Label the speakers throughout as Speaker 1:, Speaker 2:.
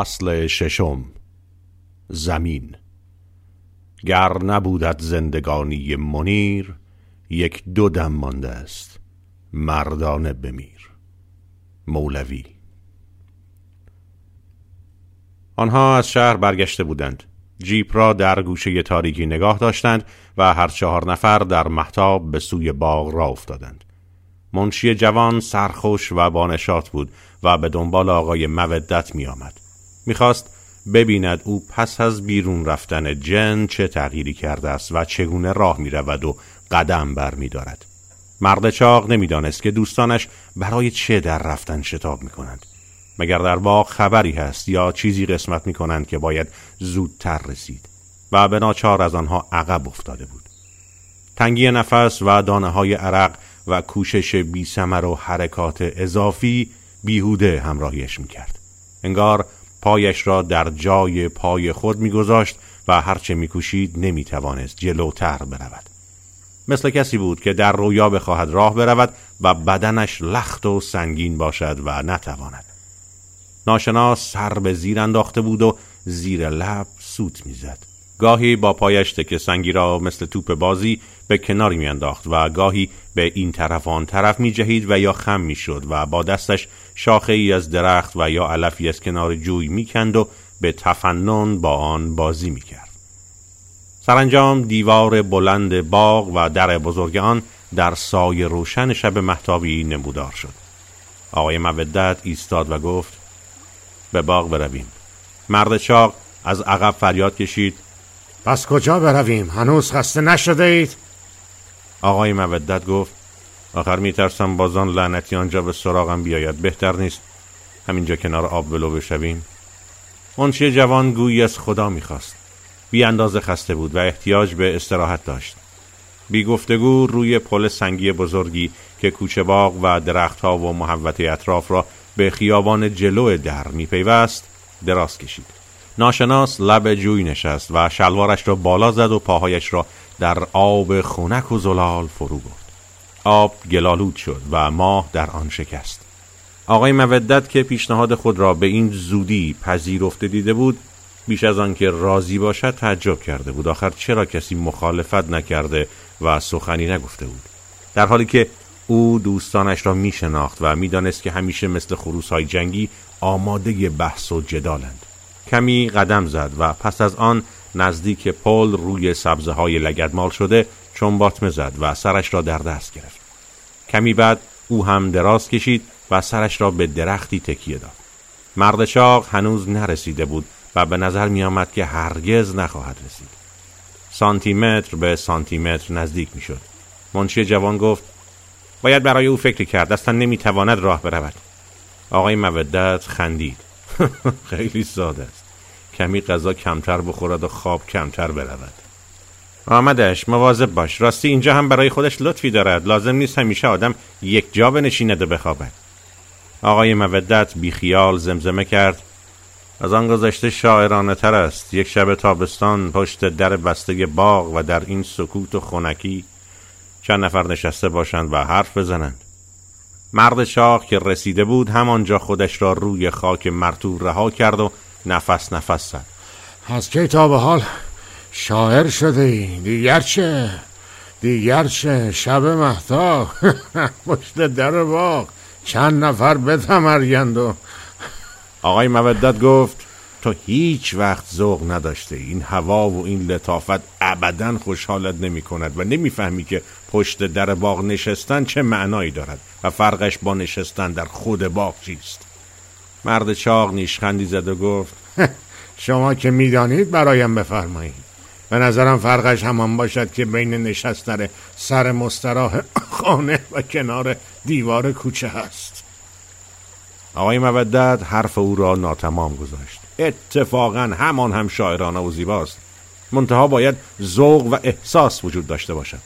Speaker 1: فصل ششم. زمین. گر نبودت زندگانی منیر یک دو دم مانده است. مردانه بمیر. مولوی. آنها از شهر برگشته بودند. جیپ را در گوشه تاریکی نگاه داشتند و هر چهار نفر در محتاب به سوی باغ را افتادند. منشی جوان سرخوش و بانشات بود و به دنبال آقای مودت می آمد. می‌خواست ببیند او پس از بیرون رفتن جن چه تغییری کرده است و چگونه راه می‌رود و قدم بر می دارد. مرد چاق نمی‌دانست که دوستانش برای چه در رفتن شتاب می کنند. مگر در باغ خبری هست یا چیزی قسمت می کنند که باید زودتر رسید و به ناچار از آنها عقب افتاده بود. تنگی نفس و دانه های عرق و کوشش بی و حرکات اضافی بیهوده همراهیش می کرد. انگار پایش را در جای پای خود میگذاشت و هرچه میکوشید نمی‌توانست جلوتر برود. مثل کسی بود که در رویا بخواهد راه برود و بدنش لخت و سنگین باشد و نتواند. ناشناس سر به زیر انداخته بود و زیر لب سوت می‌زد. گاهی با پایش تک سنگی را مثل توپ بازی به کناری میانداخت و گاهی به این طرف آن طرف می جهید و یا خم می شد و با دستش شاخه ای از درخت و یا علفی از کنار جوی می کند و به تفنن با آن بازی می کرد. سرانجام دیوار بلند باغ و در بزرگ آن در سایه روشن شب محتابی نمودار شد. آقای مودت ایستاد و گفت به باغ برویم. مرد چاق از عقب فریاد کشید
Speaker 2: پس کجا برویم؟ هنوز خسته نشده اید؟
Speaker 1: آقای مودت گفت آخر میترسم بازان لعنتی آنجا به سراغم بیاید. بهتر نیست همینجا کنار آب ولو بشویم. منشی جوان گویی از خدا می‌خواست. بی اندازه خسته بود و احتیاج به استراحت داشت. بی گفتگو روی پل سنگی بزرگی که کوچه باغ و درختها و محوطه اطراف را به خیابان جلو در میپیوست دراز کشید. ناشناس لب جوی نشست و شلوارش را بالا زد و پاهایش را در آب خونک و زلال فرو برد. آب گلالود شد و ماه در آن شکست. آقای مودت که پیشنهاد خود را به این زودی پذیرفته دیده بود بیش از آنکه راضی باشد تعجب کرده بود. آخر چرا کسی مخالفت نکرده و سخنی نگفته بود؟ در حالی که او دوستانش را می شناخت و می‌دانست که همیشه مثل خروس های جنگی آماده بحث و جدالند. کمی قدم زد و پس از آن نزدیک پل روی سبزه های لگدمال شده چون باطمه زد و سرش را در دست گرفت. کمی بعد او هم دراز کشید و سرش را به درختی تکیه داد. مرد چاق هنوز نرسیده بود و به نظر می آمد که هرگز نخواهد رسید. سانتیمتر به سانتیمتر نزدیک می شد منشی جوان گفت باید برای او فکر کرد اصلا نمی تواند راه برود. آقای مودت خندید. خیلی ساده است. کمی غذا کمتر بخورد و خواب کمتر برود. آمدش مواظب باش. راستی اینجا هم برای خودش لطفی دارد. لازم نیست همیشه آدم یک جا بنشیند و بخوابد. آقای مودت بیخیال زمزمه کرد. از آن گذشته شاعرانه تر است. یک شب تابستان پشت در بسته باغ و در این سکوت و خونکی چند نفر نشسته باشند و حرف بزنند. مرد شاخ که رسیده بود همانجا خودش را روی خاک مرتور رها کرد و نفس نفس زد.
Speaker 2: از کی تا به حال شاعر شده ای دیگر چه؟ دیگر چه؟ شب مهتا پشت در باغ. چند نفر بتمرگند و
Speaker 1: آقای مودت گفت تو هیچ وقت ذوق نداشته. این هوا و این لطافت ابدا خوشحالت نمی کند و نمی‌فهمی که پشت در باغ نشستن چه معنایی دارد و فرقش با نشستن در خود باغ چیست. مرد چاق نیشخندی زد و گفت
Speaker 2: شما که می‌دانید برایم بفرمایید. به نظرم فرقش همان باشد که بین نشستن سر مستراح خانه و کنار دیوار کوچه هست.
Speaker 1: آقای مودت حرف او را ناتمام گذاشت. اتفاقا همان هم شاعرانه و زیباست. منتها باید ذوق و احساس وجود داشته باشد.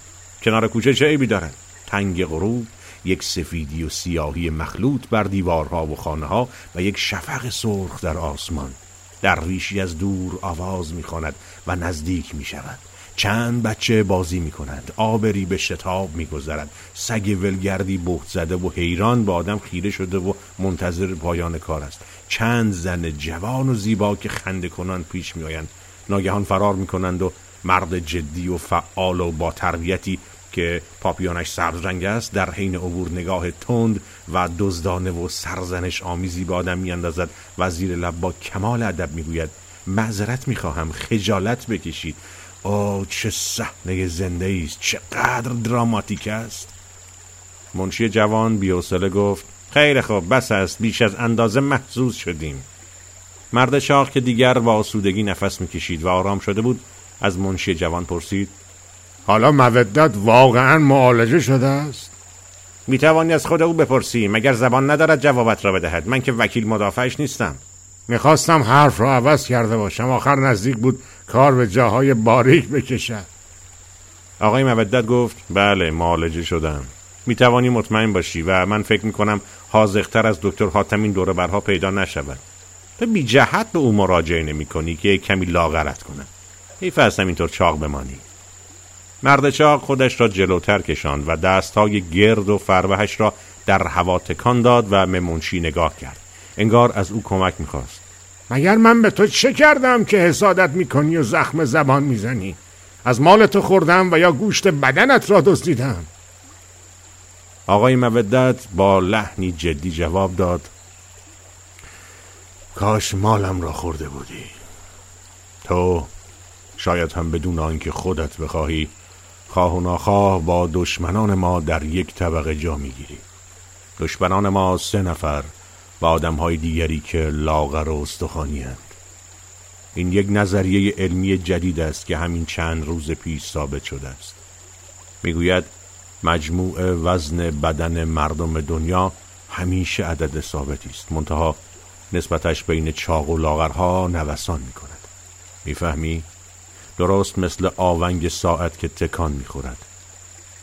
Speaker 1: کنار کوچه چه عیبی دارد؟ تنگ غروب؟ یک سفیدی و سیاهی مخلوط بر دیوارها و خانه ها و یک شفق سرخ در آسمان. در ریشی از دور آواز می‌خواند و نزدیک می شود چند بچه بازی می کنند آبری به شتاب می گذرد سگ ولگردی بهت زده و حیران به آدم خیره شده و منتظر پایان کار است. چند زن جوان و زیبا که خنده کنان پیش می آیند ناگهان فرار می کنند و مرد جدی و فعال و با تربیتی که پاپیونش سبز رنگ است در حین عبور نگاه تند و دزدانه و سرزنش آمیزی به آدم میاندازد. و زیر لب با کمال ادب می‌گوید معذرت می‌خواهم خجالت بکشید. او چه صحنه زنده است چقدر دراماتیک است. منشی جوان بیوسله گفت خیلی خوب بس است بیش از اندازه محزوز شدیم. مرد شاخ که دیگر با آسودگی نفس می‌کشید و آرام شده بود از منشی جوان پرسید
Speaker 2: حالا مودت واقعا معالجه شده است؟
Speaker 1: می توانی از خود او بپرسی. مگر زبان ندارد جوابت را بدهد. من که وکیل مدافعش نیستم.
Speaker 2: می‌خواستم حرف را عوض کرده باشم. آخر نزدیک بود کار به جاهای باریک بکشد.
Speaker 1: آقای مودت گفت بله معالجه شدم. می توانی مطمئن باشی و من فکر می کنم حاضقتر از دکتر حاتم این دوره برها پیدا نشود. تو بی جهت به او مراجعه نمی کنی که کمی لاغرت کنه حیف است اینطور چاق بمانی. مرد چاق خودش را جلوتر کشاند و دستهای گرد و فروهش را در هوا تکان داد و به منشی نگاه کرد. انگار از او کمک می‌خواست.
Speaker 2: مگر من به تو چه کردم که حسادت می‌کنی و زخم زبان می‌زنی؟ از مال تو خوردم و یا گوشت بدنت را دزدیدم؟
Speaker 1: آقای مودت با لحنی جدی جواب داد.
Speaker 2: کاش مالم را خورده بودی.
Speaker 1: تو شاید هم بدون آنکه خودت بخواهی خواه و ناخواه با دشمنان ما در یک طبقه جا می‌گیری دشمنان ما سه نفر و آدم های دیگری که لاغر و استخوانی هند. این یک نظریه علمی جدید است که همین چند روز پیش ثابت شده است می‌گوید مجموع وزن بدن مردم دنیا همیشه عدد ثابتی است منتها نسبتش بین چاق و لاغرها نوسان می کند می‌فهمی؟ درست مثل آونگ ساعت که تکان می‌خورد.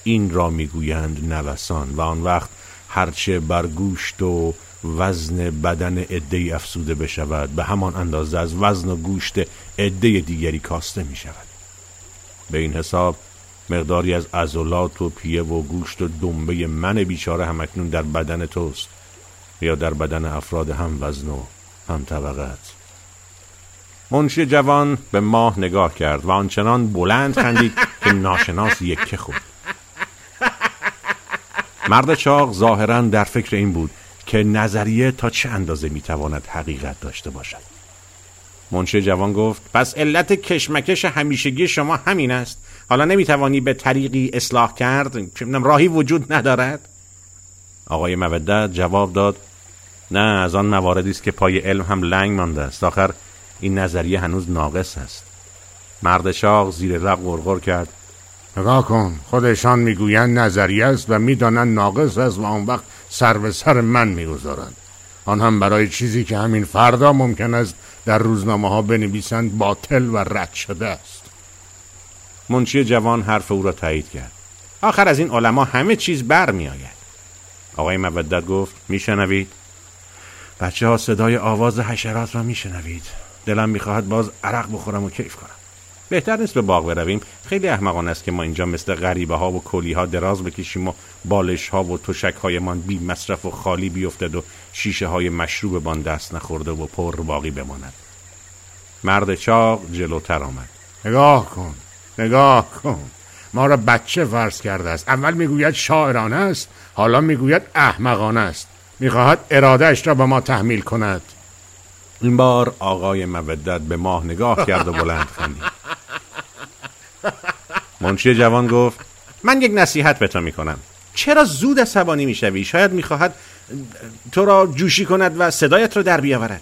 Speaker 1: این را می‌گویند نوسان و آن وقت هرچه بر گوشت و وزن بدن عده افسوده بشود به همان اندازه از وزن و گوشت عده دیگری کاسته می شود به این حساب مقداری از عضلات و پیه و گوشت و دنبه من بیچاره همکنون در بدن توست یا در بدن افراد هم وزن و هم طبقت منشی جوان به ماه نگاه کرد و آنچنان بلند خندید که ناشناس یکه خود مرد چاق ظاهرا در فکر این بود که نظریه تا چه اندازه می‌تواند حقیقت داشته باشد. منشی جوان گفت پس علت کشمکش همیشگی شما همین است. حالا نمی‌توانی به طریقی اصلاح کرد راهی وجود ندارد؟ آقای مودت جواب داد نه از آن مواردی است که پای علم هم لنگ مانده است. آخر این نظریه هنوز ناقص است. مرد شاق زیر لب غرغر کرد.
Speaker 2: نگاه کن خودشان می‌گویند نظریه است و می‌دانند ناقص است و آن وقت سر به سر من می‌گذارند. آن هم برای چیزی که همین فردا ممکن است در روزنامه ها بنویسند باطل و رد شده است.
Speaker 1: منشی جوان حرف او را تایید کرد. آخر از این علما همه چیز بر می آید آقای مودت گفت میشنوید؟ بچه ها صدای آواز حشرات را میشنوید. دلم می‌خواهد باز عرق بخورم و کیف کنم. بهتر نیست به باغ برویم. خیلی احمقانه است که ما اینجا مثل غریبه ها و کلی ها دراز بکشیم و بالش ها و تشک هایمان بی مصرف و خالی بیفتد و شیشه های مشروب بان دست نخورده و پر باقی بماند. مرد چاق جلوتر آمد.
Speaker 2: نگاه کن نگاه کن. ما را بچه فرض کرده است. اول می‌گوید شاعرانه است حالا می‌گوید احمقانه است. می‌خواهد ارادهش را به ما تحمیل کند.
Speaker 1: این بار آقای مودت به ماه نگاه کرد و بلند خندید. منشی جوان گفت من یک نصیحت به تو می‌کنم. چرا زود عصبانی می‌شوی؟ شاید می‌خواهد تو را جوشی کند و صدایت را در بیاورد.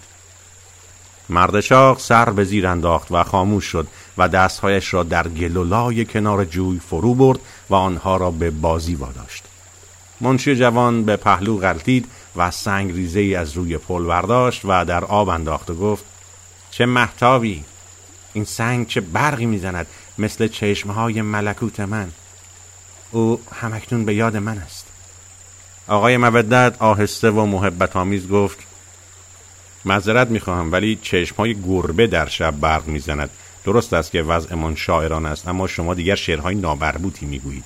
Speaker 1: مرد شاق سر به زیر انداخت و خاموش شد و دستهایش را در گلولای کنار جوی فرو برد و آنها را به بازی واداشت. منشی جوان به پهلو غلطید و سنگ ریزه ای از روی پل برداشت و در آب انداخت و گفت چه محتابی! این سنگ چه برقی می‌زند مثل چشمهای ملکوت من. او همکنون به یاد من است. آقای مودت آهسته و محبت آمیز گفت معذرت می‌خواهم ولی چشمهای گربه در شب برق می‌زند. درست است که وضعمان شاعران است اما شما دیگر شعرهای نابربوطی می‌گویید.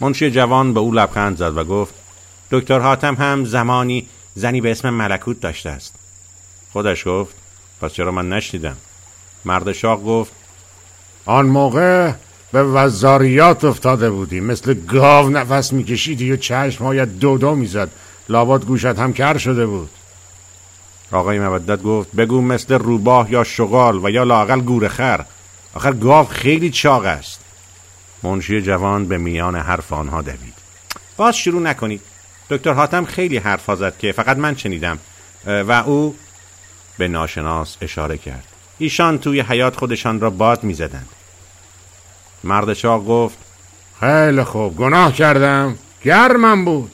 Speaker 1: منشی جوان به او لبخند زد و گفت دکتر حاتم هم زمانی زنی به اسم ملکوت داشته است. خودش گفت پس چرا من نشنیدم؟ مرد شاق گفت
Speaker 2: آن موقع به وزاریات افتاده بودی. مثل گاو نفس میکشیدی و چشمهایت دو دو می‌زد. لابد گوشت هم کر شده بود.
Speaker 1: آقای مودت گفت بگو مثل روباه یا شغال و یا لاقل گورخر آخر گاو خیلی چاق است. منشی جوان به میان حرف آنها دوید. باز شروع نکنید. دکتر حاتم خیلی حرف زد که فقط من شنیدم و او به ناشناس اشاره کرد. ایشان توی حیات خودشان را باد می زدند مرد چاق گفت
Speaker 2: خیلی خوب گناه کردم. گرمم بود.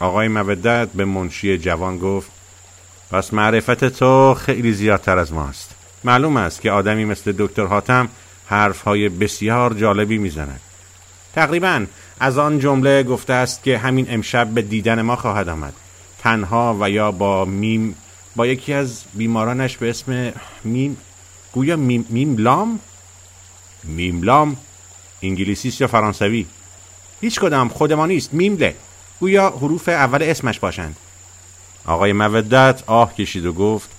Speaker 1: آقای مودت به منشی جوان گفت پس معرفت تو خیلی زیادتر از ماست. معلوم است که آدمی مثل دکتر حاتم حرفهای بسیار جالبی می‌زند. تقریبا از آن جمله گفته است که همین امشب به دیدن ما خواهد آمد. تنها و یا با میم با یکی از بیمارانش به اسم میم گویا میم, میم لام؟ میم لام انگلیسیست یا فرانسوی؟ هیچ کدام خودمانیست میم لام گویا حروف اول اسمش باشند. آقای مودت آه کشید و گفت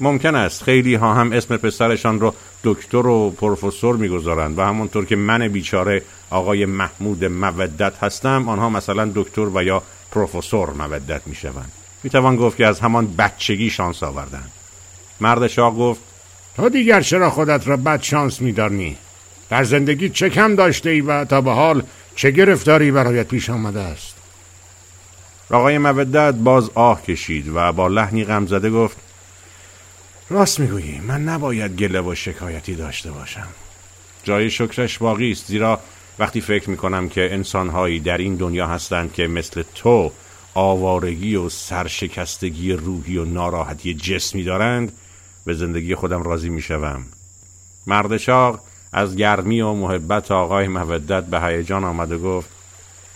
Speaker 1: ممکن است خیلی ها هم اسم پسرشان رو دکتر و پروفسور می‌گذارند و همونطور که من بیچاره آقای محمود مودت هستم آنها مثلا دکتر و یا پروفسور مودت می‌شوند. می‌توان گفت که از همان بچگی شانس آوردن مرد شاه گفت
Speaker 2: تو دیگر چرا خودت را بد شانس میدانی؟ در زندگی چه کم داشته ای و تا به حال چه گرفتاری برایت پیش آمده است؟
Speaker 1: آقای مودت باز آه کشید و با لحنی غمزده گفت راست می‌گویی من نباید گله و شکایتی داشته باشم. جای شکرش باقی است زیرا وقتی فکر می‌کنم که انسانهایی در این دنیا هستند که مثل تو آوارگی و سرشکستگی روحی و ناراحتی جسمی دارند به زندگی خودم راضی می‌شوم. مرد شاق از گرمی و محبت آقای مودت به هیجان آمد و گفت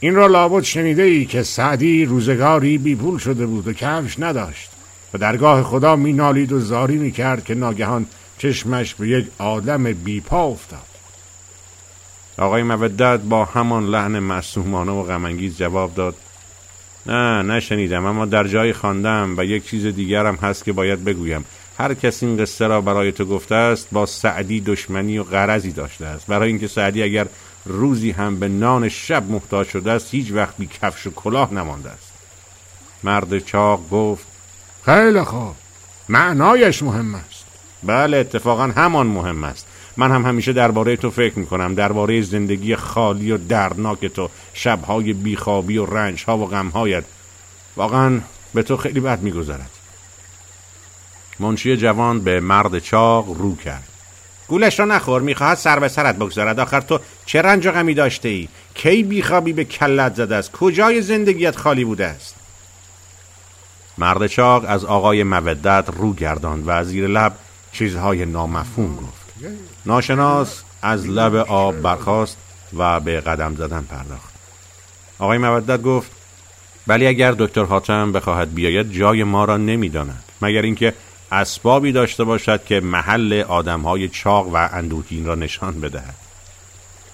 Speaker 2: این را لابد شنیده ای که سعدی روزگاری بیپول شده بود و کفش نداشت. و درگاه خدا می نالید و زاری می کرد که ناگهان چشمش به یک آدم بیپا افتاد.
Speaker 1: آقای مودت با همان لحن معصومانه و غمانگیز جواب داد نه نشنیدم اما در جای خواندم و یک چیز دیگرم هست که باید بگویم. هر کس این قصه را برای تو گفته است با سعدی دشمنی و غرضی داشته است. برای اینکه سعدی اگر روزی هم به نان شب محتاج شده است هیچ وقت بی کفش و کلاه نمانده است. مرد چاق گفت
Speaker 2: خیلی خوب. معنایش مهم است.
Speaker 1: بله اتفاقا همان مهم است. من هم همیشه درباره تو فکر می کنم درباره زندگی خالی و دردناک تو شبهای بیخوابی و رنجها و غمهایت. واقعا به تو خیلی بد میگذرد. منشی جوان به مرد چاق رو کرد. گولش را نخور می‌خواهد سر به سرت بگذارد آخر تو چه رنج و غمی داشته ای کی بیخوابی به کلت زده است؟ کجای زندگیت خالی بوده است؟ مرد چاق از آقای مودت رو گرداند و از زیر لب چیزهای نامفهوم گفت. ناشناس از لب آب برخاست و به قدم زدن پرداخت. آقای مودت گفت ولی اگر دکتر حاتم بخواهد بیاید جای ما را نمی‌داند مگر اینکه اسبابی داشته باشد که محل آدمهای چاق و اندوهین را نشان بدهد.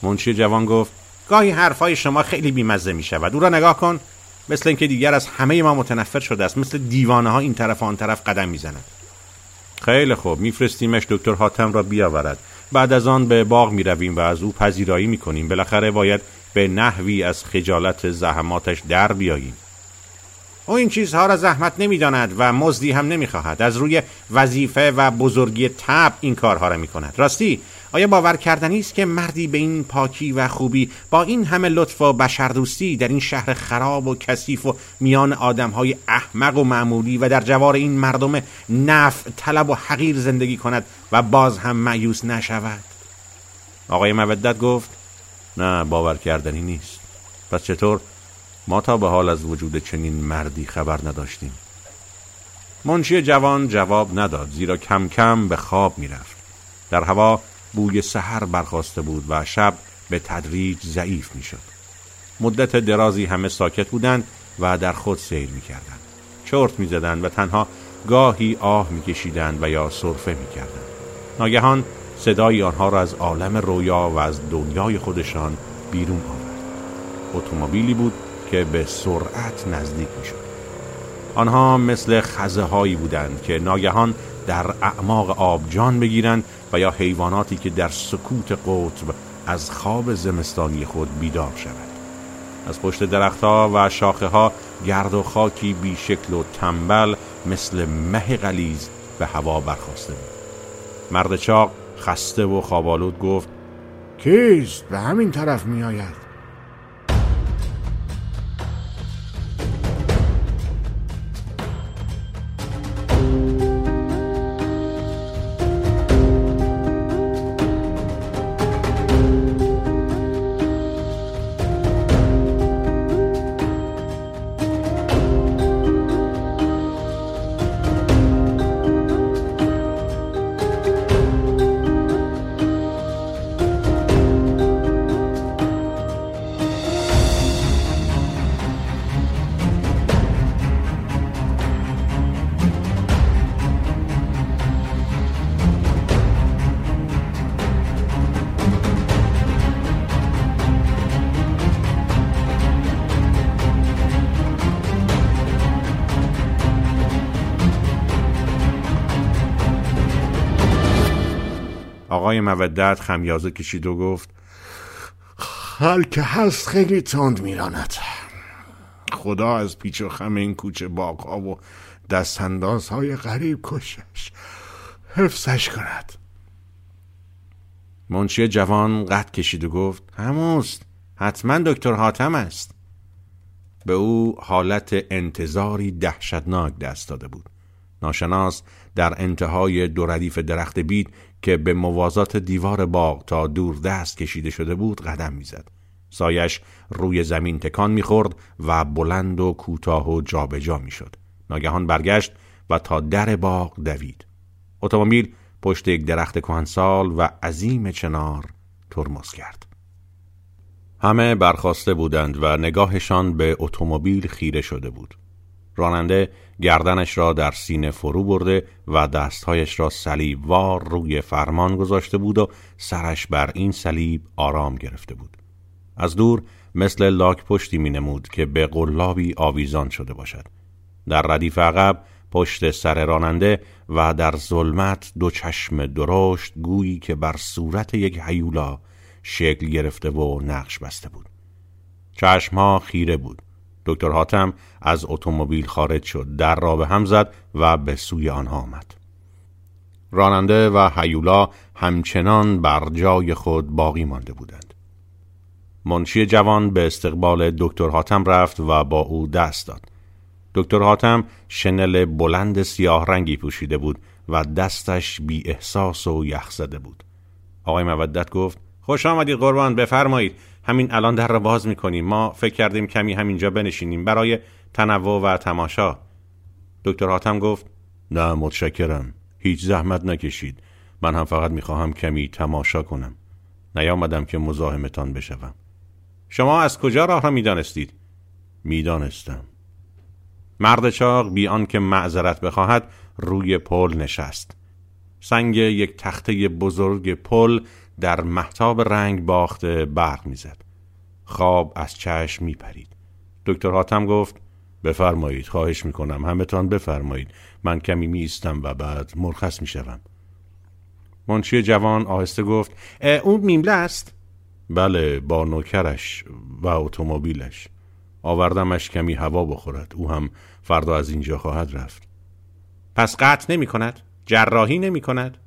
Speaker 1: منشی جوان گفت گاهی حرفهای شما خیلی بیمزه می شود او را نگاه کن. مثل اینکه دیگر از همه ما متنفر شده است. مثل دیوانه ها این طرف و آن طرف قدم می‌زند. خیلی خوب. میفرستیمش دکتر حاتم را بیاورد. بعد از آن به باغ می رویم و از او پذیرایی می کنیم بالاخره باید به نحوی از خجالت زحماتش در بیاییم. او این چیزها را زحمت نمی‌داند و مزدی هم نمی‌خواهد. از روی وظیفه و بزرگی تب این کارها را می‌کند. راستی آیا باور کردنی است که مردی به این پاکی و خوبی با این همه لطف و بشردوستی در این شهر خراب و کثیف و میان آدمهای احمق و معمولی و در جوار این مردم نفع طلب و حقیر زندگی کند و باز هم معیوس نشود؟ آقای مودت گفت نه باور کردنی نیست. پس چطور؟ ما تا به حال از وجود چنین مردی خبر نداشتیم. منشی جوان جواب نداد زیرا کم کم به خواب می‌رفت. در هوا بوی سحر برخواسته بود و شب به تدریج ضعیف می‌شد. مدت درازی همه ساکت بودند و در خود سیر می‌کردند. چرت می‌زدند و تنها گاهی آه میکشیدند و یا سرفه می‌کردند. ناگهان صدای آنها را از عالم رویا و از دنیای خودشان بیرون آورد. اتومبیلی بود که به سرعت نزدیک می‌شد. آنها مثل خزه هایی بودند که ناگهان در اعماق آب جان بگیرند و یا حیواناتی که در سکوت قطب از خواب زمستانی خود بیدار شود از پشت درختها و شاخه ها گرد و خاکی بیشکل و تنبل مثل مه غلیز به هوا برخواسته بود. مرد چاق خسته و خوابالود گفت
Speaker 2: کیست؟ به همین طرف می آید
Speaker 1: مودت خمیازه کشید و گفت
Speaker 2: حال که هست خیلی تند میراند. خدا از پیچ و خم این کوچه باقها و های غریب کشش حفظش کند.
Speaker 1: منشی جوان قد کشید و گفت هموست حتما دکتر حاتم است. به او حالت انتظاری دهشتناک دست داده بود. ناشناس در انتهای دو ردیف درخت بید که به موازات دیوار باغ تا دور دست کشیده شده بود قدم می‌زد. سایش روی زمین تکان می‌خورد و بلند و کوتاه و جابجا می‌شد. ناگهان برگشت و تا در باغ دوید. اتومبیل پشت یک درخت کهنسال و عظیم چنار ترمز کرد. همه برخواسته بودند و نگاهشان به اتومبیل خیره شده بود. راننده گردنش را در سینه فرو برده و دستهایش را وار روی فرمان گذاشته بود و سرش بر این صلیب آرام گرفته بود. از دور مثل لاک پشتی می نمود که به قلابی آویزان شده باشد. در ردیف عقب پشت سر راننده و در ظلمت دو چشم درشت گویی که بر صورت یک حیولا شکل گرفته و نقش بسته بود. چشمها خیره بود. دکتر حاتم از اتومبیل خارج شد در را به هم زد و به سوی آنها آمد. راننده و حیولا همچنان بر جای خود باقی مانده بودند. منشی جوان به استقبال دکتر حاتم رفت و با او دست داد. دکتر حاتم شنل بلند سیاه رنگی پوشیده بود و دستش بی احساس و یخ زده بود. آقای مودت گفت خوش آمدید قربان بفرمایید. همین الان در را باز می‌کنیم. ما فکر کردیم کمی همینجا بنشینیم. برای تنوع و تماشا. دکتر حاتم گفت نه متشکرم. هیچ زحمت نکشید. من هم فقط می‌خواهم کمی تماشا کنم. نیامدم که مزاحمتان بشوم. شما از کجا راه را می‌دانستید؟ می‌دانستم. مرد چاق بی که معذرت بخواهد روی پل نشست. سنگ یک تخته بزرگ پل در محتاب رنگ باخته برق می‌زد. خواب از چشم میپرید. دکتر حاتم گفت بفرمایید خواهش می‌کنم همتان بفرمایید. من کمی میستم و بعد مرخص می‌شوم. منشی جوان آهسته گفت اون میمله است؟ بله با نوکرش و اتومبیلش. آوردمش کمی هوا بخورد. او هم فردا از اینجا خواهد رفت. پس قطع نمی کند؟ جراحی نمی کند؟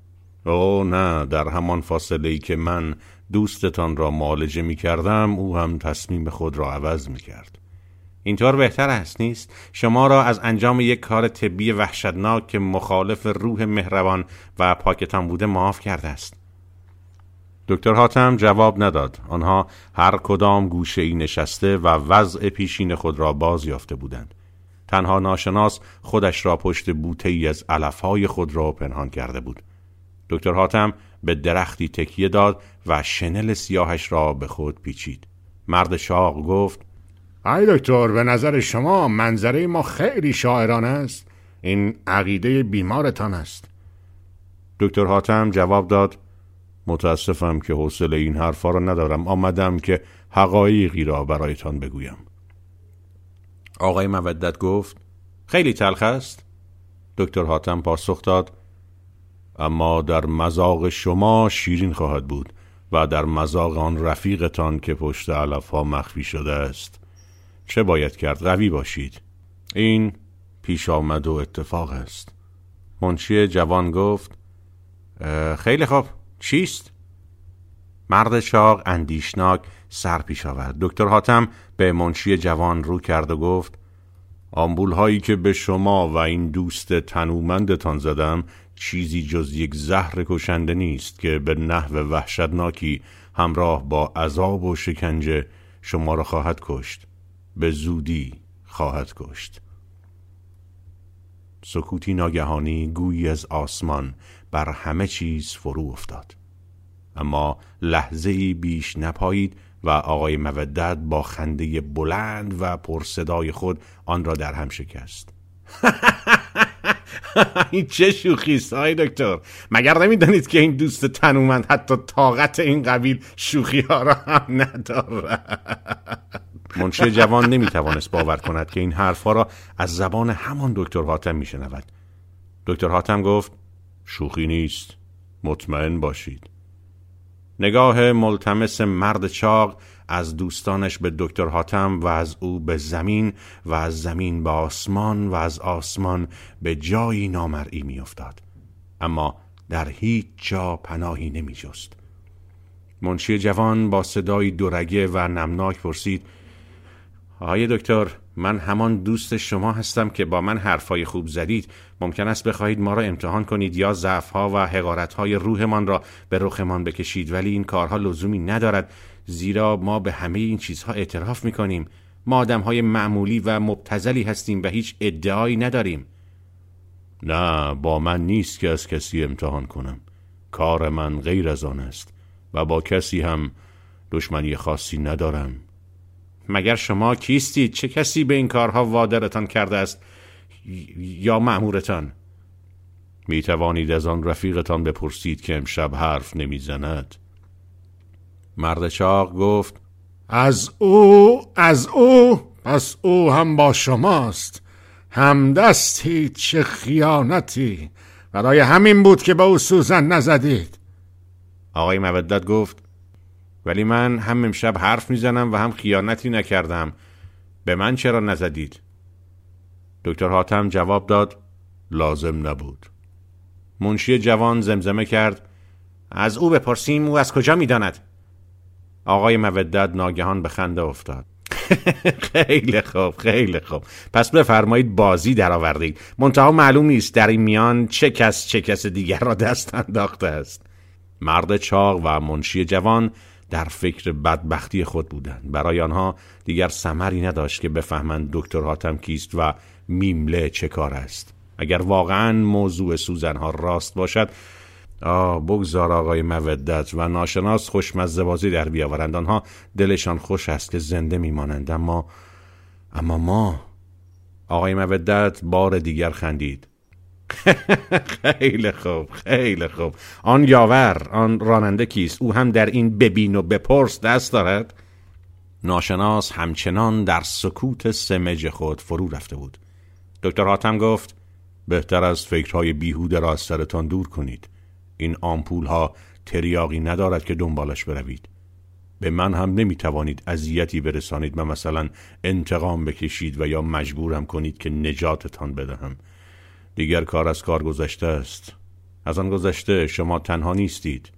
Speaker 1: او نه در همان فاصله ای که من دوستتان را معالجه می کردم او هم تصمیم خود را عوض می کرد اینطور بهتر است نیست؟ شما را از انجام یک کار طبی وحشتناک که مخالف روح مهربان و پاکتان بوده معاف کرده است. دکتر حاتم جواب نداد. آنها هر کدام گوشه ای نشسته و وضع پیشین خود را باز یافته بودند. تنها ناشناس خودش را پشت بوته ای از علفهای خود را پنهان کرده بود. دکتر حاتم به درختی تکیه داد و شنل سیاهش را به خود پیچید. مرد شاق گفت
Speaker 2: ای دکتر به نظر شما منظره ما خیلی شاعران است. این عقیده بیمارتان است.
Speaker 1: دکتر حاتم جواب داد متاسفم که حوصله این حرفا را ندارم. آمدم که حقایقی را برایتان بگویم. آقای مودت گفت خیلی تلخ است. دکتر حاتم پاسخ داد اما در مزاق شما شیرین خواهد بود و در مزاق آن رفیقتان که پشت علف ها مخفی شده است. چه باید کرد؟ قوی باشید. این پیش آمد و اتفاق است. منشی جوان گفت خیلی خوب. چیست؟ مرد چاق اندیشناک سر پیش آورد. دکتر حاتم به منشی جوان رو کرد و گفت آمبول هایی که به شما و این دوست تنومندتان زدم چیزی جز یک زهر کشنده نیست که به نحو وحشتناکی همراه با عذاب و شکنجه شما را خواهد کشت. به زودی خواهد کشت. سکوتی ناگهانی گویی از آسمان بر همه چیز فرو افتاد. اما لحظه بیش نپایید و آقای مودت با خنده بلند و پرصدای خود آن را در هم شکست. این چه شوخی است های دکتر. مگر نمی‌دانید که این دوست تنومند حتی طاقت این قبیل شوخی ها را هم ندارد؟ منشه جوان نمی‌توانست باور کند که این حرفها را از زبان همان دکتر حاتم میشنود. دکتر حاتم گفت شوخی نیست. مطمئن باشید. نگاه ملتمس مرد چاق از دوستانش به دکتر حاتم و از او به زمین و از زمین به آسمان و از آسمان به جایی نامرئی میافتاد. اما در هیچ جا پناهی نمی جست منشی جوان با صدای دورگه و نمناک پرسید آقای دکتر من همان دوست شما هستم که با من حرفای خوب زدید. ممکن است بخواهید ما را امتحان کنید یا ضعفها و حقارتهای روحمان را به رخمان بکشید ولی این کارها لزومی ندارد. زیرا ما به همه این چیزها اعتراف می‌کنیم. ما آدم های معمولی و مبتزلی هستیم و هیچ ادعایی نداریم. نه با من نیست که از کسی امتحان کنم. کار من غیر از آن است و با کسی هم دشمنی خاصی ندارم. مگر شما کیستید چه کسی به این کارها وادرتان کرده است؟ یا معمورتان می توانید از آن رفیقتان بپرسید که امشب حرف نمی‌زند. مرد چاق گفت
Speaker 2: از او از او پس او هم با شماست. همدستی چه خیانتی. برای همین بود که به او سوزن نزدید.
Speaker 1: آقای مودت گفت ولی من هم امشب حرف می‌زنم و هم خیانتی نکردم. به من چرا نزدید؟ دکتر حاتم جواب داد لازم نبود. منشی جوان زمزمه کرد از او بپرسیم او از کجا می‌داند؟ آقای مودت ناگهان به خنده افتاد. خیلی خوب خیلی خوب. پس بفرمایید بازی درآوردید. منتها معلوم نیست در این میان چه کس چه کس دیگر را دست انداخته است. مرد چاق و منشی جوان در فکر بدبختی خود بودند. برای آنها دیگر سمری نداشت که بفهمند دکتر حاتم کیست و میمله چه کار است. اگر واقعا موضوع سوزنها راست باشد آه بگذار آقای مودت و ناشناس خوشمزه بازی در بیاورند. آنها دلشان خوش است که زنده میمانند. اما اما ما آقای مودت بار دیگر خندید. خیلی خوب خیلی خوب. آن یاور آن راننده کیست؟ او هم در این ببین و بپرس دست دارد؟ ناشناس همچنان در سکوت سمج خود فرو رفته بود. دکتر حاتم گفت بهتر از فکرهای بیهوده را از سرتان دور کنید. این آمپول ها تریاقی ندارد که دنبالش بروید. به من هم نمی توانید اذیتی برسانید و مثلا انتقام بکشید و یا مجبورم کنید که نجاتتان بدهم. دیگر کار از کار گذشته است. از آن گذشته شما تنها نیستید.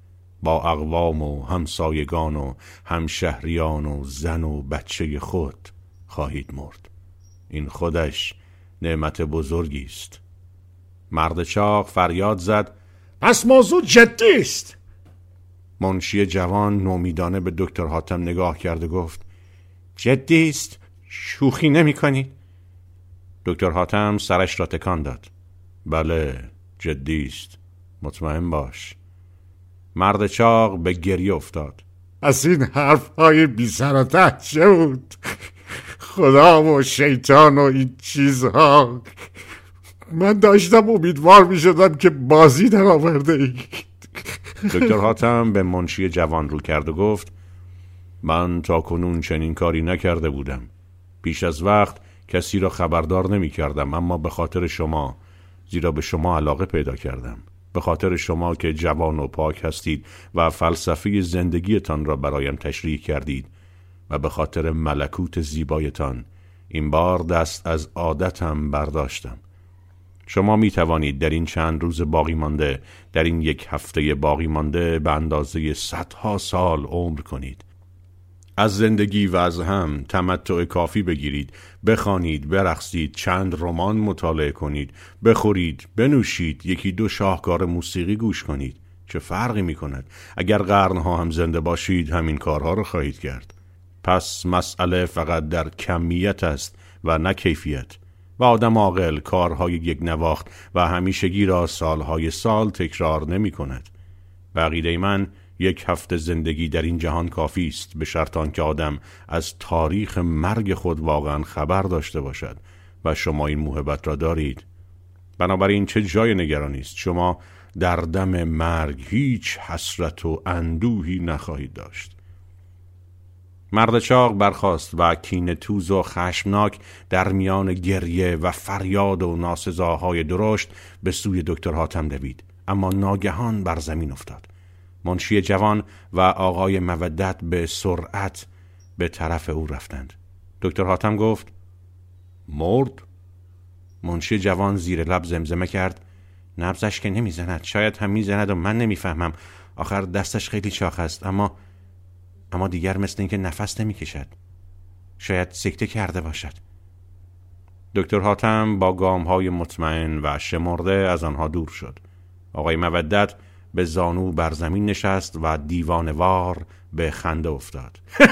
Speaker 1: با اقوام و همسایگان و همشهریان و زن و بچه خود خواهید مرد. این خودش نعمت بزرگی است. مرد چاق فریاد زد
Speaker 2: پس موضوع جدی است.
Speaker 1: منشی جوان نومیدانه به دکتر حاتم نگاه کرد و گفت جدی است شوخی نمی کنی؟ دکتر حاتم سرش را تکان داد. بله جدی است. مطمئن باش. مرد چاق به گریه افتاد.
Speaker 2: از این حرف های بی سر چه بود؟ خدا و شیطان و این چیزها. من داشتم امیدوار می شدم که بازی در آورده ای.
Speaker 1: دکتر حاتم به منشی جوان رو کرد و گفت من تا کنون چنین کاری نکرده بودم. پیش از وقت کسی را خبردار نمی کردم اما به خاطر شما زیرا به شما علاقه پیدا کردم. به خاطر شما که جوان و پاک هستید و فلسفه زندگیتان را برایم تشریح کردید و به خاطر ملکوت زیبایتان این بار دست از عادتم برداشتم. شما می توانید در این چند روز باقی مانده در این یک هفته باقی مانده به اندازه صدها سال عمر کنید. از زندگی و از هم تمتع کافی بگیرید بخوانید برقصید چند رمان مطالعه کنید بخورید بنوشید یکی دو شاهکار موسیقی گوش کنید. چه فرقی می کند اگر قرنها هم زنده باشید همین کارها رو خواهید کرد. پس مسئله فقط در کمیت است و نه کیفیت. و آدم عاقل کارهای یک نواخت و همیشگی را سالهای سال تکرار نمی کند بقیده من یک هفته زندگی در این جهان کافی است به شرط که آدم از تاریخ مرگ خود واقعا خبر داشته باشد و شما این موهبت را دارید. بنابراین چه جای نگرانی است؟ شما در دم مرگ هیچ حسرت و اندوهی نخواهید داشت. مرد چاق برخاست و کین توز و خشمناک در میان گریه و فریاد و ناسزاهای درشت به سوی دکتر حاتم دوید. اما ناگهان بر زمین افتاد. منشی جوان و آقای مودت به سرعت به طرف او رفتند. دکتر حاتم گفت مرد؟ منشی جوان زیر لب زمزمه کرد. نبزش که نمی‌زند شاید هم می‌زند و من نمی‌فهمم. آخر دستش خیلی چاخ است اما اما دیگر مثل اینکه نفس نمی‌کشد. شاید سکته کرده باشد. دکتر حاتم با گام های مطمئن و شمرده از آنها دور شد. آقای مودت به زانو بر زمین نشست و دیوانوار به خنده افتاد.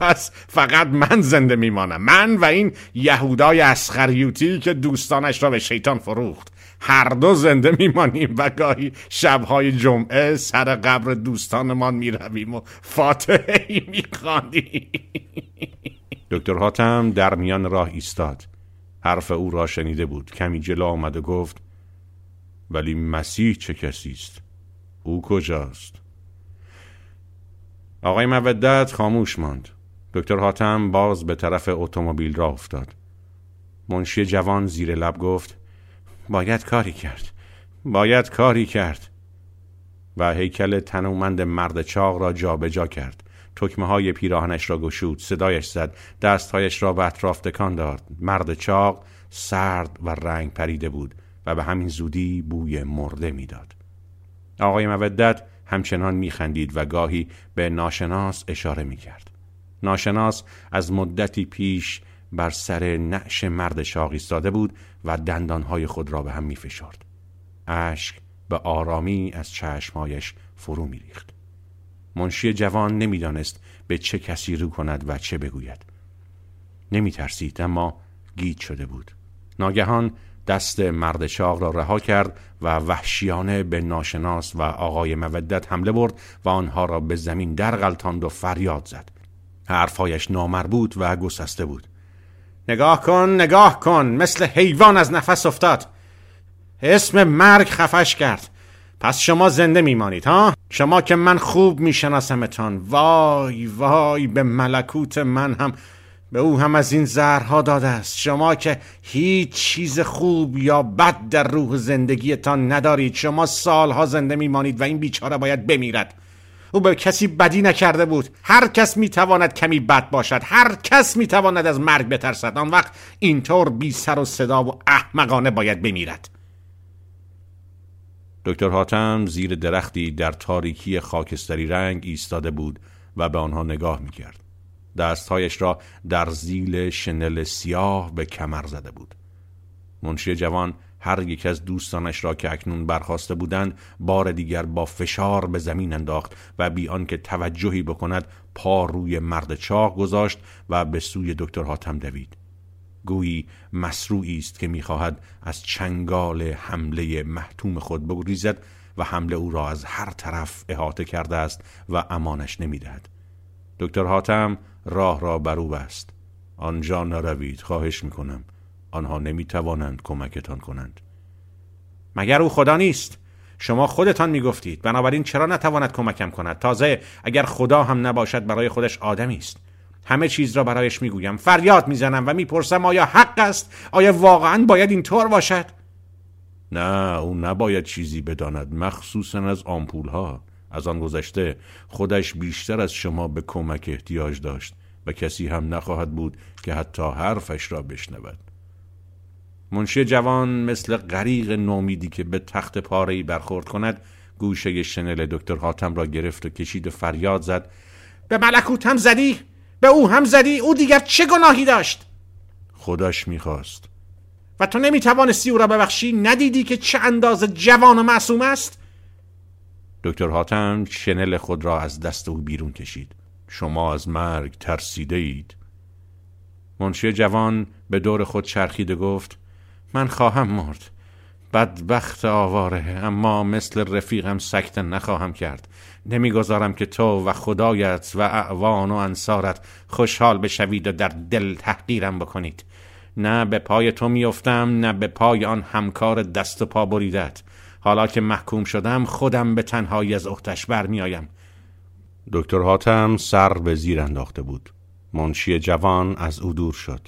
Speaker 1: پس فقط من زنده میمانم. من و این یهودای اسخریوتی که دوستانش را به شیطان فروخت. هر دو زنده میمانیم و گاهی شبهای جمعه سر قبر دوستانمان می‌رویم و فاتحه میخواندیم دکتر حاتم در میان راه ایستاد. حرف او را شنیده بود. کمی جلو آمد و گفت ولی مسیح چه کسی است؟ او کجاست؟ آقای مودت خاموش ماند. دکتر حاتم باز به طرف اتومبیل را افتاد. منشی جوان زیر لب گفت باید کاری کرد باید کاری کرد. و هیکل تنومند مرد چاق را جابجا جا کرد. تکمه های پیراهنش را گشود صدایش زد دستهایش را به اطراف تکان داد. مرد چاق سرد و رنگ پریده بود. و به همین زودی بوی مرده می‌داد. آقای مودت همچنان میخندید و گاهی به ناشناس اشاره می‌کرد. ناشناس از مدتی پیش بر سر نعش مرد شاق ایستاده بود و دندانهای خود را به هم میفشرد. اشک به آرامی از چشمهایش فرو میریخت. منشی جوان نمی‌دانست به چه کسی رو کند و چه بگوید. نمی ترسید اما گیت شده بود. ناگهان دست مرد چاق را رها کرد و وحشیانه به ناشناس و آقای مودت حمله برد و آنها را به زمین درغلتاند و فریاد زد. حرفهایش نامربوط و گسسته بود. نگاه کن نگاه کن مثل حیوان از نفس افتاد. اسم مرگ خفش کرد. پس شما زنده میمانید ها؟ شما که من خوب میشناسمتان وای وای به ملکوت من هم به او هم از این زهرها داده است. شما که هیچ چیز خوب یا بد در روح زندگیتان ندارید شما سالها زنده میمانید و این بیچاره باید بمیرد. او به کسی بدی نکرده بود. هر کس می‌تواند کمی بد باشد. هر کس می‌تواند از مرگ بترسد. آن وقت اینطور بی سر و صدا و احمقانه باید بمیرد. دکتر حاتم زیر درختی در تاریکی خاکستری رنگ ایستاده بود و به آنها نگاه می‌کرد. دستهایش را در زیل شنل سیاه به کمر زده بود. منشی جوان هر یک از دوستانش را که اکنون برخواسته بودند بار دیگر با فشار به زمین انداخت و بی آنکه توجهی بکند پا روی مرد چاق گذاشت و به سوی دکتر حاتم دوید. گویی مسروعی است که می‌خواهد از چنگال حمله محتوم خود بگریزد و حمله او را از هر طرف احاطه کرده است و امانش نمی‌دهد. دکتر حاتم راه را بر او بست. آنجا نروید خواهش می‌کنم. آنها نمی‌توانند کمکتان کنند. مگر او خدا نیست؟ شما خودتان می‌گفتید. بنابراین چرا نتواند کمکم کند؟ تازه اگر خدا هم نباشد برای خودش آدمی است. همه چیز را برایش می‌گویم. فریاد می‌زنم و می‌پرسم آیا حق است؟ آیا واقعا باید اینطور باشد؟ نه او نباید چیزی بداند مخصوصا از آمپول ها از آن گذشته خودش بیشتر از شما به کمک احتیاج داشت و کسی هم نخواهد بود که حتی حرفش را بشنود. منشی جوان مثل غریق نومیدی که به تخت پاره برخورد کند گوشه شنل دکتر حاتم را گرفت و کشید و فریاد زد به ملکوت هم زدی؟ به او هم زدی؟ او دیگر چه گناهی داشت؟ خودش می‌خواست. و تو نمی‌توانستی او را ببخشی؟ ندیدی که چه اندازه جوان و معصوم است؟ دکتر حاتم شنل خود را از دست او بیرون کشید. شما از مرگ ترسیده اید منشی جوان به دور خود چرخیده گفت من خواهم مرد. بدبخت آواره اما مثل رفیقم سکته نخواهم کرد. نمی‌گذارم که تو و خدایت و اعوان و انصارت خوشحال بشوید و در دل تحقیرم بکنید. نه به پای تو میافتم نه به پای آن همکار دست و پا بریدت حالا که محکوم شدم خودم به تنهایی از اختش برمیآیم. دکتر حاتم سر به زیر انداخته بود. منشی جوان از او دور شد.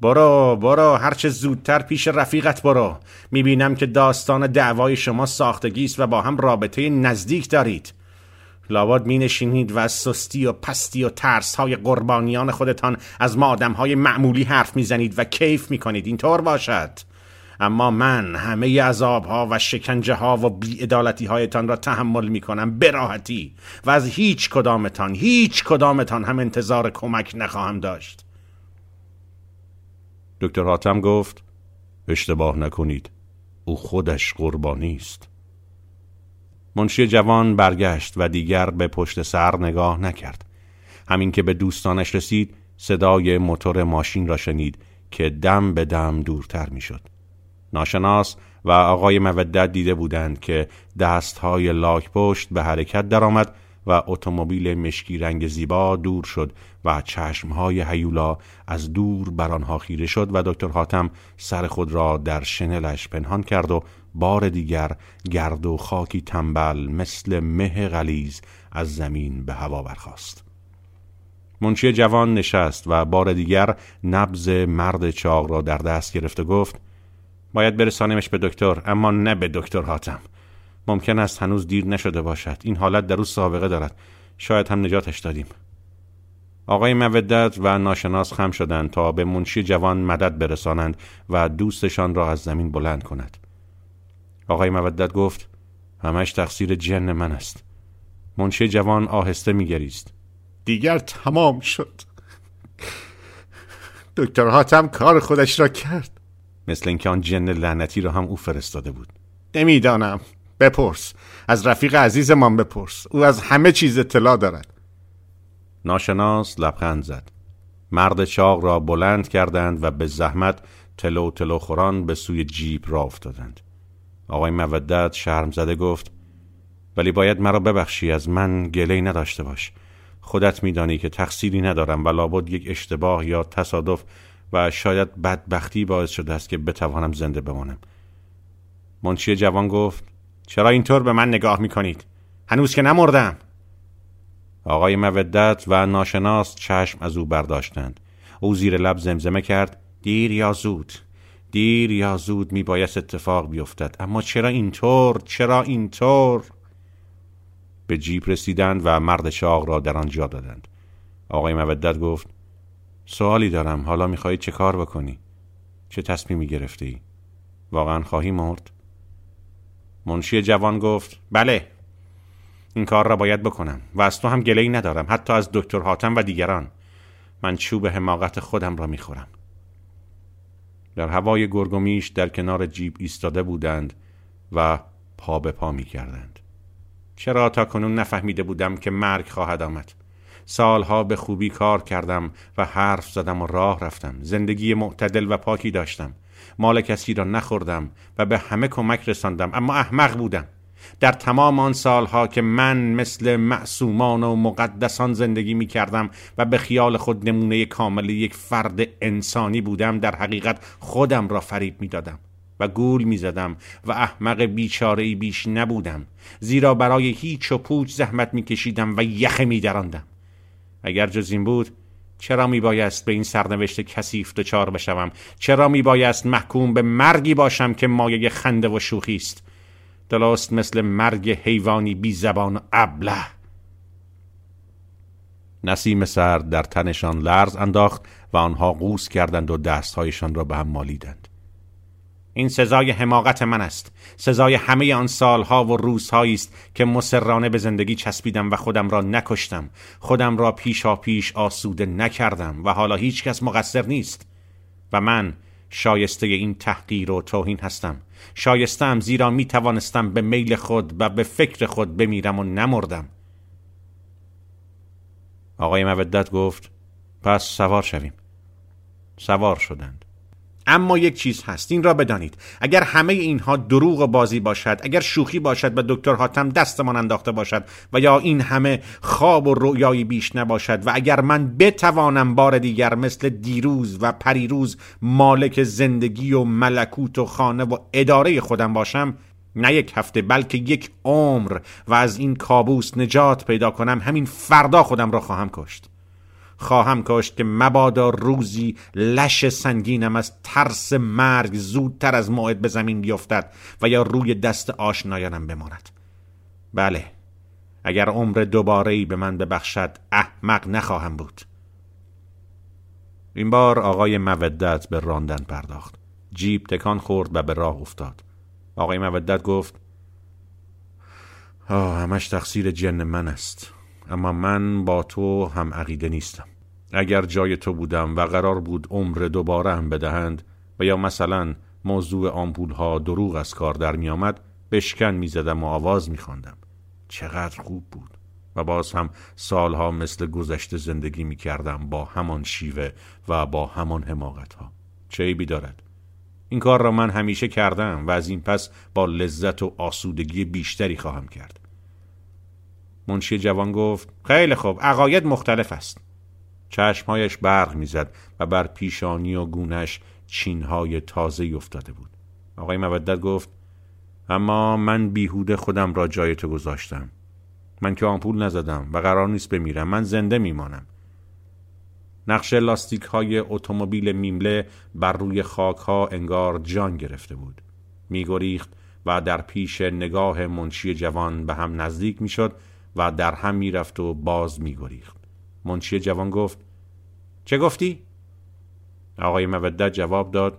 Speaker 1: برو برو هرچه زودتر پیش رفیقت برو. می‌بینم که داستان دعوای شما ساختگی است و با هم رابطه نزدیک دارید. لابد می نشینید و از سستی و پستی و ترس های قربانیان خودتان از ما آدم های معمولی حرف می‌زنید و کیف می‌کنید. اینطور باشد. اما من همه عذاب ها و شکنجه ها و بیعدالتی هایتان را تحمل می کنم براحتی و از هیچ کدامتان هیچ کدامتان هم انتظار کمک نخواهم داشت. دکتر حاتم گفت اشتباه نکنید. او خودش قربانی است. منشی جوان برگشت و دیگر به پشت سر نگاه نکرد. همین که به دوستانش رسید صدای موتور ماشین را شنید که دم به دم دورتر می‌شد. ناشناس و آقای مودت دیده بودند که دستهای لاک پشت به حرکت درآمد و اتومبیل مشکی رنگ زیبا دور شد و چشمهای هیولا از دور بر آنها خیره شد و دکتر حاتم سر خود را در شنلش پنهان کرد و بار دیگر گرد و خاکی تنبل مثل مه غلیز از زمین به هوا برخاست. منشی جوان نشست و بار دیگر نبز مرد چاق را در دست گرفت و گفت باید برسانیمش به دکتر اما نه به دکتر حاتم. ممکن است هنوز دیر نشده باشد. این حالت در او سابقه دارد. شاید هم نجاتش دادیم. آقای مودت و ناشناس خم شدند تا به منشی جوان مدد برسانند و دوستشان را از زمین بلند کند. آقای مودت گفت همش تقصیر جن من است. منشی جوان آهسته میگریست.
Speaker 2: دیگر تمام شد. دکتر حاتم کار خودش را کرد.
Speaker 1: مثل اینکه آن جن لعنتی را هم او فرستاده بود.
Speaker 2: نمی‌دانم. بپرس. از رفیق عزیزمان بپرس. او از همه چیز اطلاع دارد.
Speaker 1: ناشناس لبخند زد. مرد چاق را بلند کردند و به زحمت تلو تلو خوران به سوی جیب را افتادند. آقای مودت شرم زده گفت ولی باید مرا ببخشی از من گله نداشته باش. خودت میدانی که تقصیری ندارم و لابد یک اشتباه یا تصادف و شاید بدبختی باعث شده است که بتوانم زنده بمانم. منشی جوان گفت چرا اینطور به من نگاه می‌کنید؟ هنوز که نمردم. آقای مودت و ناشناس چشم از او برداشتند. او زیر لب زمزمه کرد دیر یا زود؟ دیر یا زود می اتفاق بیفتد. اما چرا اینطور؟ چرا اینطور؟ به جیپ رسیدند و مرد چاق را در آنجا دادند. آقای مودت گفت سوالی دارم. حالا می‌خواهی چه کار بکنی؟ چه تصمیمی گرفته ای واقعا خواهی مرد؟ منشی جوان گفت بله این کار را باید بکنم و از تو هم گله ندارم حتی از دکتر حاتم و دیگران. من چوب حماقت خودم را می‌خورم. در هوای گرگومیش در کنار جیب ایستاده بودند و پا به پا می کردند. چرا تا کنون نفهمیده بودم که مرگ خواهد آمد. سالها به خوبی کار کردم و حرف زدم و راه رفتم. زندگی معتدل و پاکی داشتم. مال کسی را نخوردم و به همه کمک رساندم اما احمق بودم. در تمام آن سالها که من مثل معصومان و مقدسان زندگی می کردم و به خیال خود نمونه کامل یک فرد انسانی بودم در حقیقت خودم را فریب می دادم و گول می زدم و احمق بیچاره بیش نبودم. زیرا برای هیچ و پوچ زحمت می کشیدم و یخه می دراندم اگر جز این بود چرا می بایست به این سرنوشت کثیف دچار بشوم؟ چرا می بایست محکوم به مرگی باشم که مایه خنده و شوخی است؟ درست مثل مرگ حیوانی بی زبان ابله. نسیم سرد در تنشان لرز انداخت و آنها قوس کردند و دستهایشان را به هم مالیدند. این سزای حماقت من است. سزای همه آن سالها و روزهایی است که مسررانه به زندگی چسبیدم و خودم را نکشتم. خودم را پیشا پیش آسوده نکردم و حالا هیچ کس مقصر نیست. و من شایسته این تحقیر و توهین هستم. شایستم زیرا می توانستم به میل خود و به فکر خود بمیرم و نمردم. آقای مودت گفت پس سوار شویم. سوار شدند. اما یک چیز هست این را بدانید. اگر همه اینها دروغ و بازی باشد اگر شوخی باشد و دکتر حاتم دستمان انداخته باشد و یا این همه خواب و رویایی بیش نباشد و اگر من بتوانم بار دیگر مثل دیروز و پریروز مالک زندگی و ملکوت و خانه و اداره خودم باشم نه یک هفته بلکه یک عمر و از این کابوس نجات پیدا کنم همین فردا خودم را خواهم کشت. خواهم کاشت که مبادا روزی لش سنگینم از ترس مرگ زودتر از موعد به زمین بیفتد و یا روی دست آشنایانم بماند. بله اگر عمر دوباره به من ببخشد احمق نخواهم بود. این بار آقای مودت به راندن پرداخت. جیب تکان خورد و به راه افتاد. آقای مودت گفت آه همش تقصیر جن من است. اما من با تو هم عقیده نیستم. اگر جای تو بودم و قرار بود عمر دوباره هم بدهند و یا مثلا موضوع آمپول ها دروغ از کار در می آمد بشکن می زدم و آواز می خواندم. چقدر خوب بود. و باز هم سالها مثل گذشته زندگی می کردم با همان شیوه و با همان حماقت ها چه ایبی دارد؟ این کار را من همیشه کردم و از این پس با لذت و آسودگی بیشتری خواهم کرد. منشی جوان گفت خیلی خوب عقاید مختلف است. چشمهایش برق می‌زد و بر پیشانی و گونش چینهای تازه افتاده بود. آقای مودت گفت اما من بیهوده خودم را جای تو گذاشتم. من که آمپول نزدم و قرار نیست بمیرم من زنده میمانم. نقش لاستیک های اتومبیل میمله بر روی خاک ها انگار جان گرفته بود. میگریخت و در پیش نگاه منشی جوان به هم نزدیک می‌شد و در هم می‌رفت و باز میگریخت. منشی جوان گفت چه گفتی؟ آقای مودت جواب داد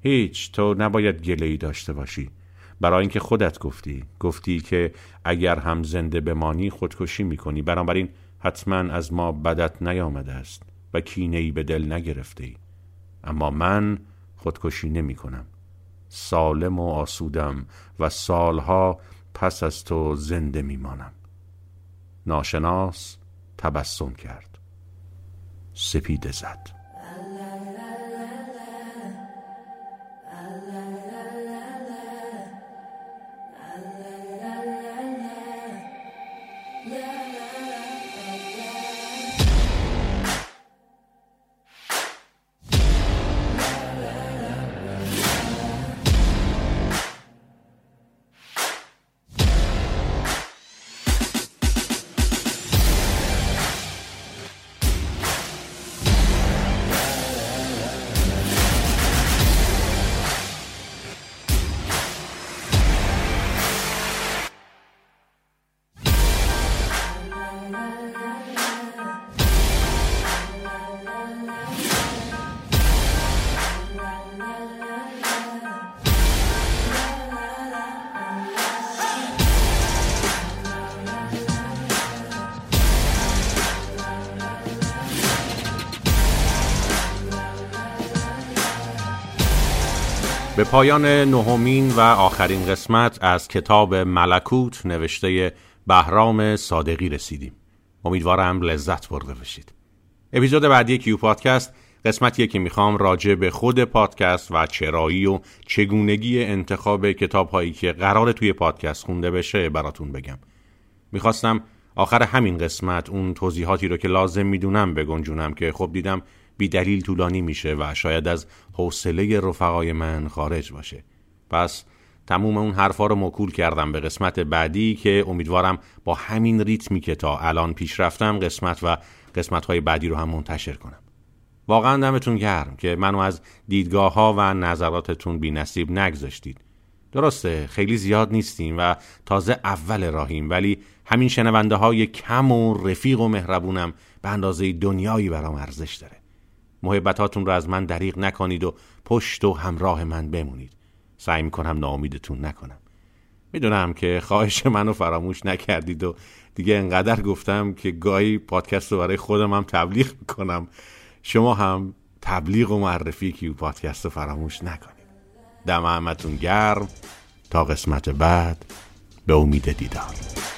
Speaker 1: هیچ تو نباید گله داشته باشی. برای اینکه خودت گفتی. گفتی که اگر هم زنده بمانی خودکشی می‌کنی. بنابراین حتما از ما بدت نیامده است و کینه ای به دل نگرفته ای. اما من خودکشی نمی کنم سالم و آسودم و سالها پس از تو زنده میمانم. ناشناس تبسم کرد. سپیده زد. به پایان نهمین و آخرین قسمت از کتاب ملکوت نوشته بهرام صادقی رسیدیم. امیدوارم لذت برده باشید. اپیزود بعدی کیو پادکست قسمتیه که می‌خوام راجع به خود پادکست و چرایی و چگونگی انتخاب کتاب هایی که قرار توی پادکست خونده بشه براتون بگم. می‌خواستم آخر همین قسمت اون توضیحاتی رو که لازم می‌دونم بگنجونم که خب دیدم بی دلیل طولانی میشه و شاید از حوصله رفقای من خارج باشه. پس تموم اون حرفا رو مکول کردم به قسمت بعدی که امیدوارم با همین ریتمی که تا الان پیش رفتم قسمت و قسمت های بعدی رو هم منتشر کنم. واقعا دمتون گرم که منو از دیدگاه ها و نظراتتون بی نصیب نگذاشتید. درسته خیلی زیاد نیستیم و تازه اول راهیم ولی همین شنونده های کم و رفیق و مهربونم به اندازه دنیایی برام ارزش داره. محبتاتون رو از من دریغ نکنید و پشت و همراه من بمونید. سعی می‌کنم ناامیدتون نکنم. می‌دونم که خواهش منو فراموش نکردید و دیگه انقدر گفتم که گاهی پادکست رو برای خودم هم تبلیغ می‌کنم. شما هم تبلیغ و معرفی کیو پادکست رو فراموش نکنید. دم همتون گرم. تا قسمت بعد. به امید دیدار.